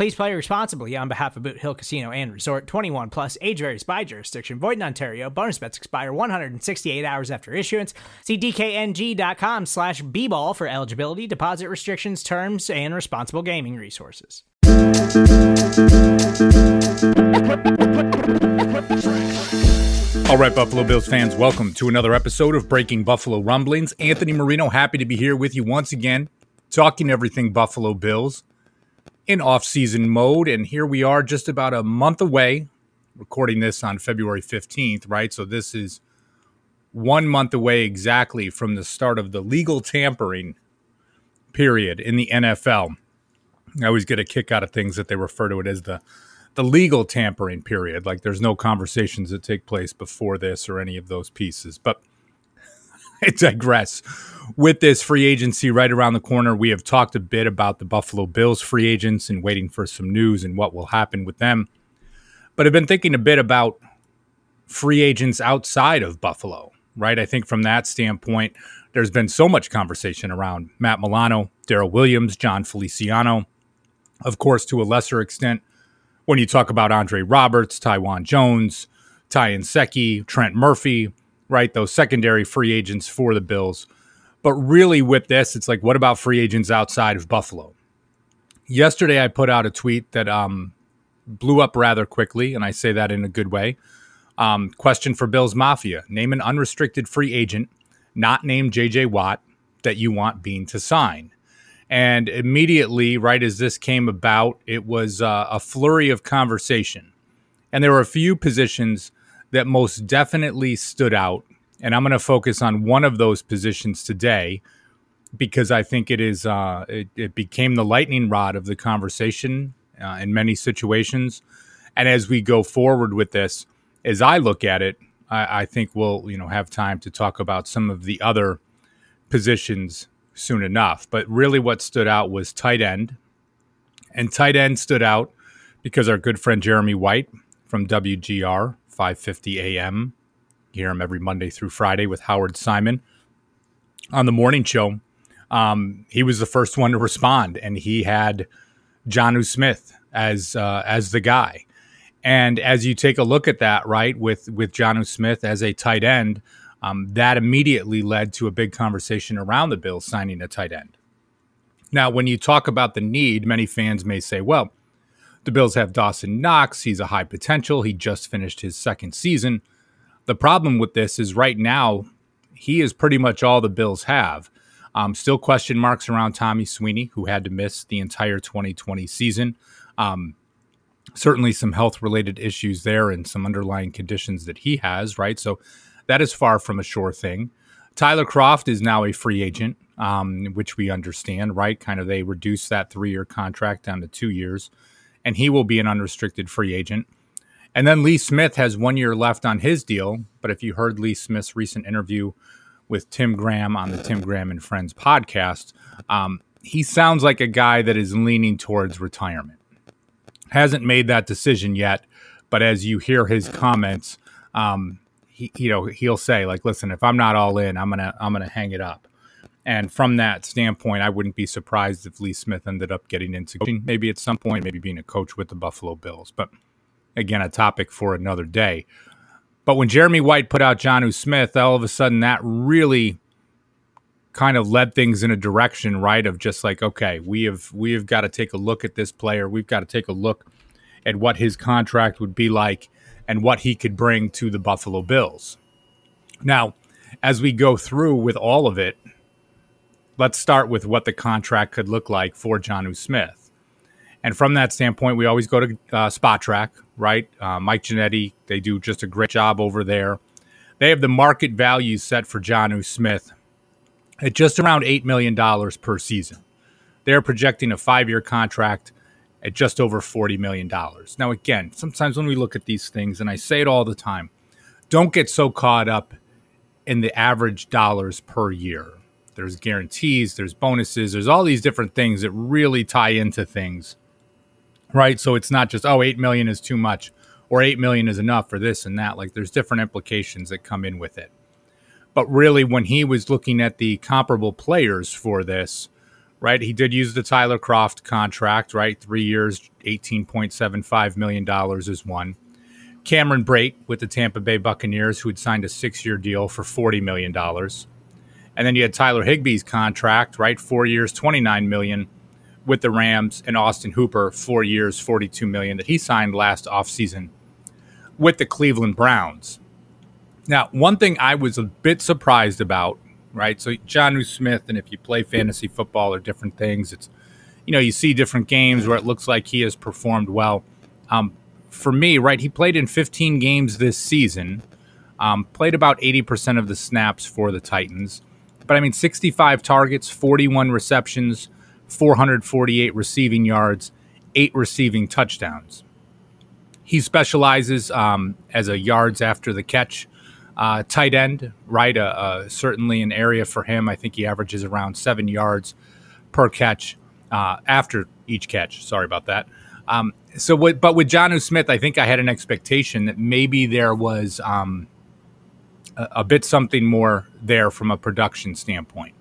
Please play responsibly on behalf of Boot Hill Casino and Resort 21 plus age varies by jurisdiction. Void in Ontario. Bonus bets expire 168 hours after issuance. See DKNG.com slash B ball for eligibility, deposit restrictions, terms, and responsible gaming resources. All right, Buffalo Bills fans, welcome to another episode of Breaking Buffalo Rumblings. Anthony Marino, happy to be here with you once again, talking everything Buffalo Bills in off-season mode. And here we are, just about a month away, recording this on February 15th, right? So this is one month away exactly from the start of the legal tampering period in the NFL. I always get a kick out of things that they refer to it as the the legal tampering period. Like there's no conversations that take place before this or any of those pieces. But I digress. With this free agency right around the corner, we have talked a bit about the Buffalo Bills free agents and waiting for some news and what will happen with them. But I've been thinking a bit about free agents outside of Buffalo, right? I think from that standpoint, there's been so much conversation around Matt Milano, Daryl Williams, Jon Feliciano. Of course, to a lesser extent, when you talk about Andre Roberts, Taiwan Jones, Ty Nsekhe, Trent Murphy, right? Those secondary free agents for the Bills. But really, with this, it's like, what about free agents outside of Buffalo? Yesterday, I put out a tweet that um, blew up rather quickly, and I say that in a good way. Um, question for Bills Mafia Name an unrestricted free agent, not named JJ Watt, that you want Beane to sign. And immediately, right as this came about, it was uh, a flurry of conversation. And there were a few positions that most definitely stood out. And I'm going to focus on one of those positions today because I think it is uh, it, it, became the lightning rod of the conversation uh, in many situations. And as we go forward with this, as I look at it, I, I think we'll you know have time to talk about some of the other positions soon enough. But really, what stood out was tight end, and tight end stood out because our good friend Jeremy White from WGR 5:50 a.m. You hear him every Monday through Friday with Howard Simon on the morning show. Um, he was the first one to respond, and he had Jonnu Smith as uh, as the guy. And as you take a look at that, right, with with Jonnu Smith as a tight end, um, that immediately led to a big conversation around the Bills signing a tight end. Now, when you talk about the need, many fans may say, well, the Bills have Dawson Knox. He's a high potential. He just finished his second season. The problem with this is right now, he is pretty much all the Bills have. Um, still question marks around Tommy Sweeney, who had to miss the entire 2020 season. Um, certainly some health related issues there and some underlying conditions that he has, right? So that is far from a sure thing. Tyler Kroft is now a free agent, um, which we understand, right? Kind of they reduced that three year contract down to two years, and he will be an unrestricted free agent. And then Lee Smith has one year left on his deal. But if you heard Lee Smith's recent interview with Tim Graham on the Tim Graham and Friends podcast, um, he sounds like a guy that is leaning towards retirement. Hasn't made that decision yet, but as you hear his comments, um, he, you know, he'll say like, "Listen, if I'm not all in, I'm gonna I'm gonna hang it up." And from that standpoint, I wouldn't be surprised if Lee Smith ended up getting into coaching, maybe at some point, maybe being a coach with the Buffalo Bills. But again, a topic for another day. But when Jeremy White put out Jonnu Smith, all of a sudden that really kind of led things in a direction, right? Of just like, okay, we have we have got to take a look at this player. We've got to take a look at what his contract would be like and what he could bring to the Buffalo Bills. Now, as we go through with all of it, let's start with what the contract could look like for Jonnu Smith. And from that standpoint, we always go to uh, Spotrac, right? Uh, Mike Ginnitti, they do just a great job over there. They have the market value set for Jonnu Smith at just around $8 million per season. They're projecting a five year contract at just over $40 million. Now, again, sometimes when we look at these things, and I say it all the time, don't get so caught up in the average dollars per year. There's guarantees, there's bonuses, there's all these different things that really tie into things, right? So it's not just, oh, 8 million is too much or 8 million is enough for this and that. Like there's different implications that come in with it. But really, when he was looking at the comparable players for this, right, he did use the Tyler Kroft contract, right? Three years, $18.75 million is one. Cameron Brate with the Tampa Bay Buccaneers, who had signed a six year deal for $40 million. And then you had Tyler Higbee's contract, right? Four years, 29 million with the Rams, and Austin Hooper, four years, 42 million that he signed last offseason with the Cleveland Browns. Now, one thing I was a bit surprised about, right? So Jonnu Smith, and if you play fantasy football or different things, it's you know you see different games where it looks like he has performed well. Um, for me, right, he played in 15 games this season, um, played about 80% of the snaps for the Titans. But I mean, 65 targets, 41 receptions, 448 receiving yards, eight receiving touchdowns. He specializes um, as a yards after the catch uh, tight end, right? Uh, uh, certainly an area for him. I think he averages around seven yards per catch uh, after each catch. Sorry about that. Um, so, but with Jonnu Smith, I think I had an expectation that maybe there was um, a, bit something more there from a production standpoint.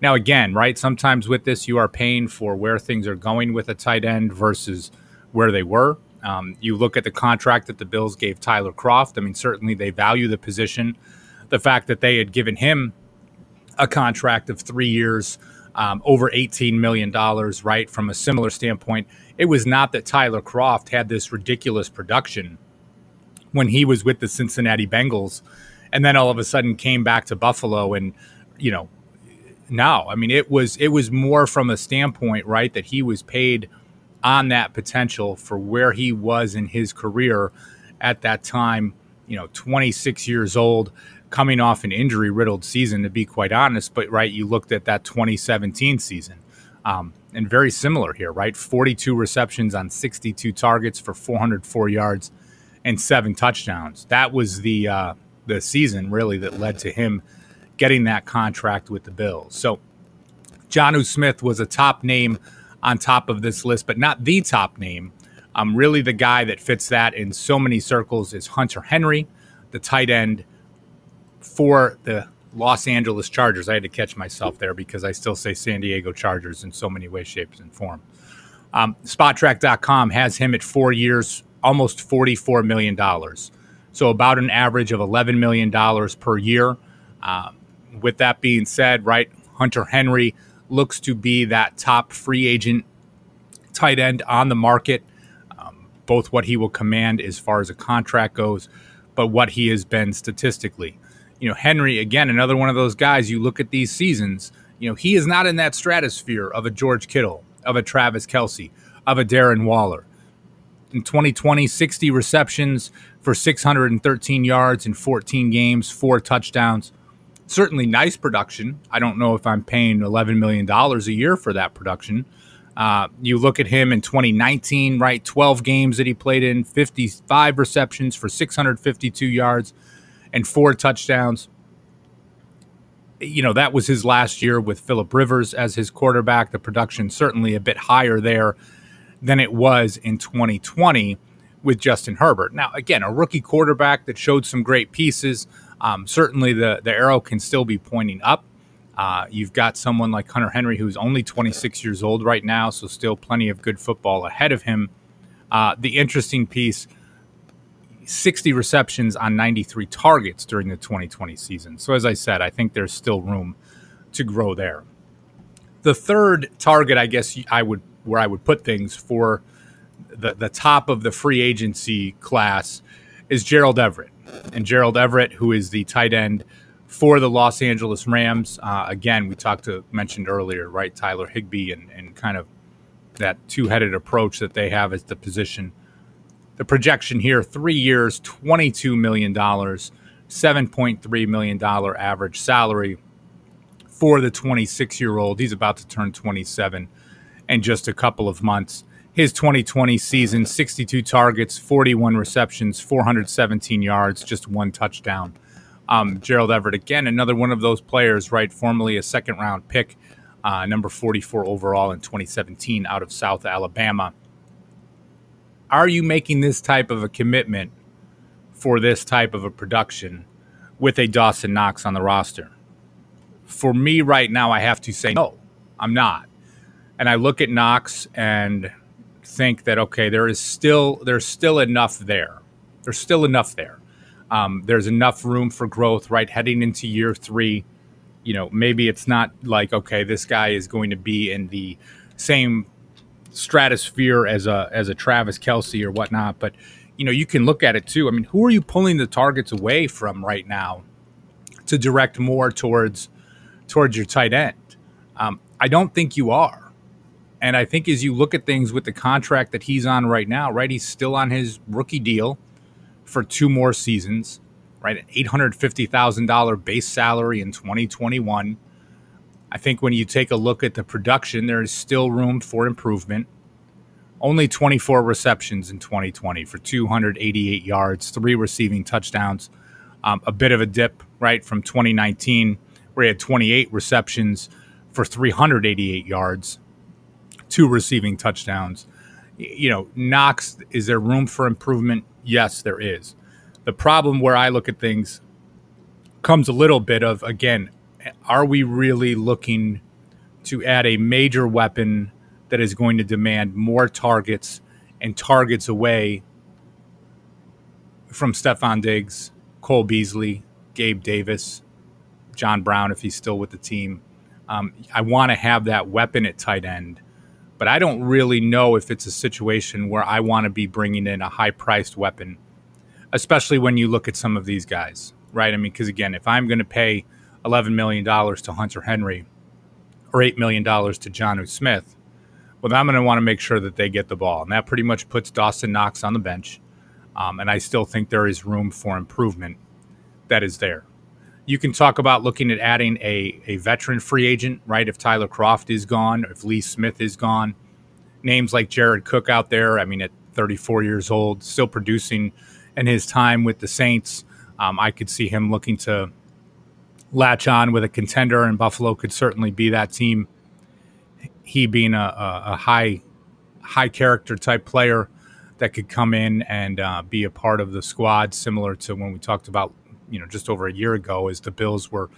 Now, again, right? Sometimes with this, you are paying for where things are going with a tight end versus where they were. Um, you look at the contract that the Bills gave Tyler Kroft. I mean, certainly they value the position. The fact that they had given him a contract of three years, um, over $18 million, right? From a similar standpoint, it was not that Tyler Kroft had this ridiculous production when he was with the Cincinnati Bengals and then all of a sudden came back to Buffalo and, you know, no, I mean, it was it was more from a standpoint, right, that he was paid – on that potential for where he was in his career at that time. You know, 26 years old, coming off an injury riddled season, to be quite honest. But, right, you looked at that 2017 season. Um, and very similar here, right? 42 receptions on 62 targets for 404 yards and seven touchdowns. That was the uh, the season really that led to him getting that contract with the Bills. So, Jonnu Smith was a top name on top of this list, but not the top name. Um, really, the guy that fits that in so many circles is Hunter Henry, the tight end for the Los Angeles Chargers. I had to catch myself there because I still say San Diego Chargers in so many ways, shapes, and form. Um, Spotrac.com has him at four years, almost $44 million. So about an average of $11 million per year. Um, with that being said, right, Hunter Henry looks to be that top free agent tight end on the market. Um, both what he will command as far as a contract goes, but what he has been statistically. You know, Henry, again, another one of those guys, you look at these seasons, you know, he is not in that stratosphere of a George Kittle, of a Travis Kelce, of a Darren Waller. In 2020, 60 receptions for 613 yards in 14 games, four touchdowns certainly nice production. I don't know if I'm paying $11 million a year for that production. Uh, you look at him in 2019, right? 12 games that he played in, 55 receptions for 652 yards and four touchdowns. You know, that was his last year with Philip Rivers as his quarterback. The production certainly a bit higher there than it was in 2020 with Justin Herbert. Now, again, a rookie quarterback that showed some great pieces. Um, certainly, the the arrow can still be pointing up. Uh, you've got someone like Hunter Henry who's only 26 years old right now, so still plenty of good football ahead of him. Uh, the interesting piece 60 receptions on 93 targets during the 2020 season. So, as I said, I think there's still room to grow there. The third target, I guess, I would where I would put things for the, the top of the free agency class is Gerald Everett and Gerald Everett, who is the tight end for the Los Angeles Rams. Uh, again, we talked to mentioned earlier, right? Tyler Higbee and, and kind of that two headed approach that they have as the position. The projection here three years, $22 million, $7.3 million average salary for the 26 year old. He's about to turn 27 in just a couple of months. His 2020 season 62 targets, 41 receptions, 417 yards, just one touchdown. Um, Gerald Everett, again, another one of those players, right? Formerly a second round pick, uh, number 44 overall in 2017 out of South Alabama. Are you making this type of a commitment for this type of a production with a Dawson Knox on the roster? For me right now, I have to say no, I'm not. And I look at Knox and think that okay, there is still there's still enough there. There's still enough there. Um, there's enough room for growth, right? Heading into year three, you know, maybe it's not like, okay, this guy is going to be in the same stratosphere as a as a Travis Kelce or whatnot, but you know, you can look at it too. I mean, who are you pulling the targets away from right now to direct more towards towards your tight end? Um, I don't think you are. And I think as you look at things with the contract that he's on right now, right, he's still on his rookie deal for two more seasons, right? An $850,000 base salary in 2021. I think when you take a look at the production, there is still room for improvement. Only 24 receptions in 2020 for 288 yards, three receiving touchdowns. Um, a bit of a dip, right, from 2019, where he had 28 receptions for 388 yards, two receiving touchdowns. You know, Knox, is there room for improvement? Yes, there is. The problem where I look at things comes a little bit of again, are we really looking to add a major weapon that is going to demand more targets and targets away from Stefon Diggs, Cole Beasley, Gabe Davis, John Brown, if he's still with the team? Um, I want to have that weapon at tight end but I don't really know if it's a situation where I want to be bringing in a high priced weapon, especially when you look at some of these guys, right? I mean, because again, if I'm going to pay $11 million to Hunter Henry or $8 million to Jonnu Smith, well, I'm going to want to make sure that they get the ball. And that pretty much puts Dawson Knox on the bench. Um, and I still think there is room for improvement that is there. You can talk about looking at adding a, a veteran free agent, right? If Tyler Kroft is gone, if Lee Smith is gone, names like Jared Cook out there. I mean, at 34 years old, still producing in his time with the Saints. Um, I could see him looking to latch on with a contender, and Buffalo could certainly be that team. He being a, a, a high high character type player that could come in and uh, be a part of the squad, similar to when we talked about you know just over a year ago as the Bills were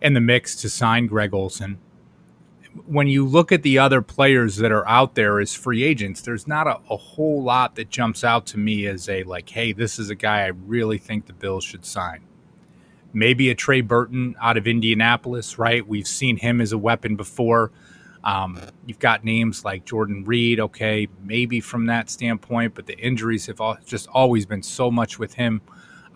in the mix to sign Greg Olsen. When you look at the other players that are out there as free agents, there's not a, a whole lot that jumps out to me as a like, hey, this is a guy I really think the Bills should sign. Maybe a Trey Burton out of Indianapolis, right? We've seen him as a weapon before. Um, you've got names like Jordan Reed, okay, maybe from that standpoint, but the injuries have all, just always been so much with him.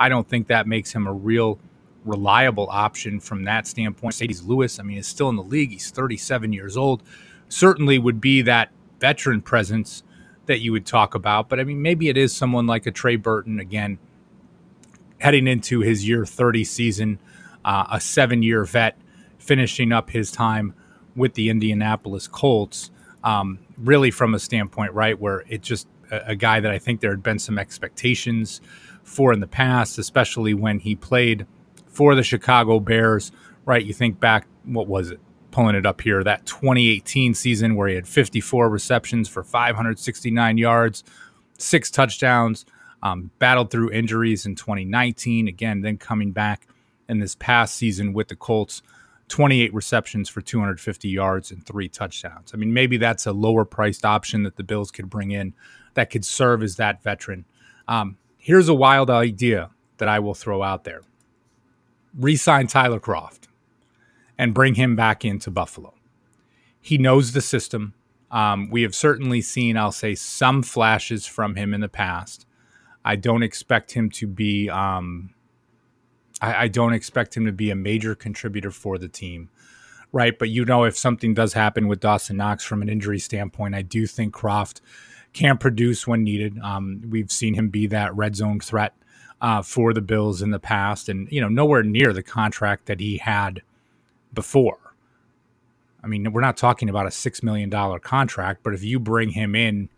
I don't think that makes him a real reliable option from that standpoint. Marcedes Lewis, I mean, is still in the league. He's 37 years old. Certainly would be that veteran presence that you would talk about. But I mean, maybe it is someone like a Trey Burton again, heading into his year 30 season, uh, a seven year vet, finishing up his time with the Indianapolis Colts. Um, really, from a standpoint, right, where it just a, a guy that I think there had been some expectations for in the past, especially when he played for the Chicago Bears. Right, you think back, what was it? Pulling it up here, that 2018 season where he had 54 receptions for 569 yards, six touchdowns, um, battled through injuries in 2019. Again, then coming back in this past season with the Colts, 28 receptions for 250 yards and three touchdowns. I mean, maybe that's a lower priced option that the Bills could bring in that could serve as that veteran. Um, Here's a wild idea that I will throw out there resign Tyler Kroft and bring him back into Buffalo. He knows the system. Um, we have certainly seen, I'll say, some flashes from him in the past. I don't expect him to be um, I, I don't expect him to be a major contributor for the team right? But you know, if something does happen with Dawson Knox from an injury standpoint, I do think Kroft can produce when needed. Um, we've seen him be that red zone threat uh, for the Bills in the past, and you know, nowhere near the contract that he had before. I mean, we're not talking about a six million dollar contract, but if you bring him in,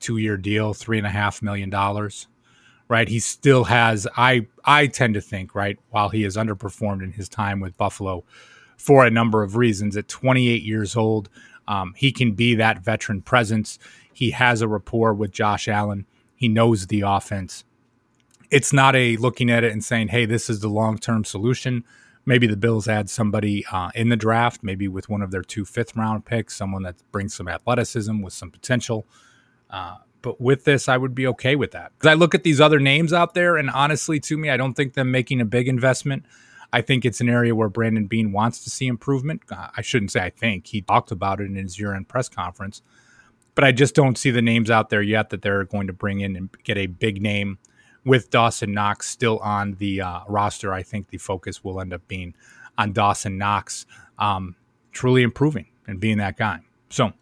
two year deal, three and a half million dollars, right? He still has. I I tend to think, right, while he has underperformed in his time with Buffalo for a number of reasons, at 28 years old, um, he can be that veteran presence. He has a rapport with Josh Allen. He knows the offense it's not a looking at it and saying, hey, this is the long term solution. Maybe the Bills add somebody uh, in the draft, maybe with one of their two fifth round picks, someone that brings some athleticism with some potential. Uh, but with this, I would be okay with that. Because I look at these other names out there, and honestly, to me, I don't think them making a big investment. I think it's an area where Brandon Beane wants to see improvement. Uh, I shouldn't say I think. He talked about it in his year end press conference. But I just don't see the names out there yet that they're going to bring in and get a big name with Dawson Knox still on the uh, roster, I think the focus will end up being on Dawson Knox um, truly improving and being that guy. So,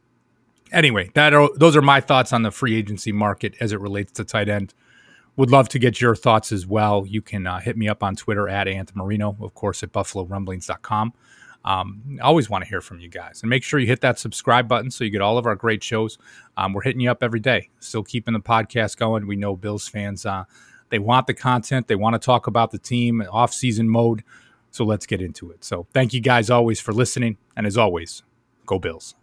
anyway, that are, those are my thoughts on the free agency market as it relates to tight end. Would love to get your thoughts as well. You can uh, hit me up on Twitter at Ant Marino, of course, at BuffaloRumblings.com. Um, I always want to hear from you guys. And make sure you hit that subscribe button so you get all of our great shows. Um, we're hitting you up every day, still keeping the podcast going. We know Bills fans uh, they want the content. They want to talk about the team off season mode. So let's get into it. So thank you guys always for listening. And as always, go Bills.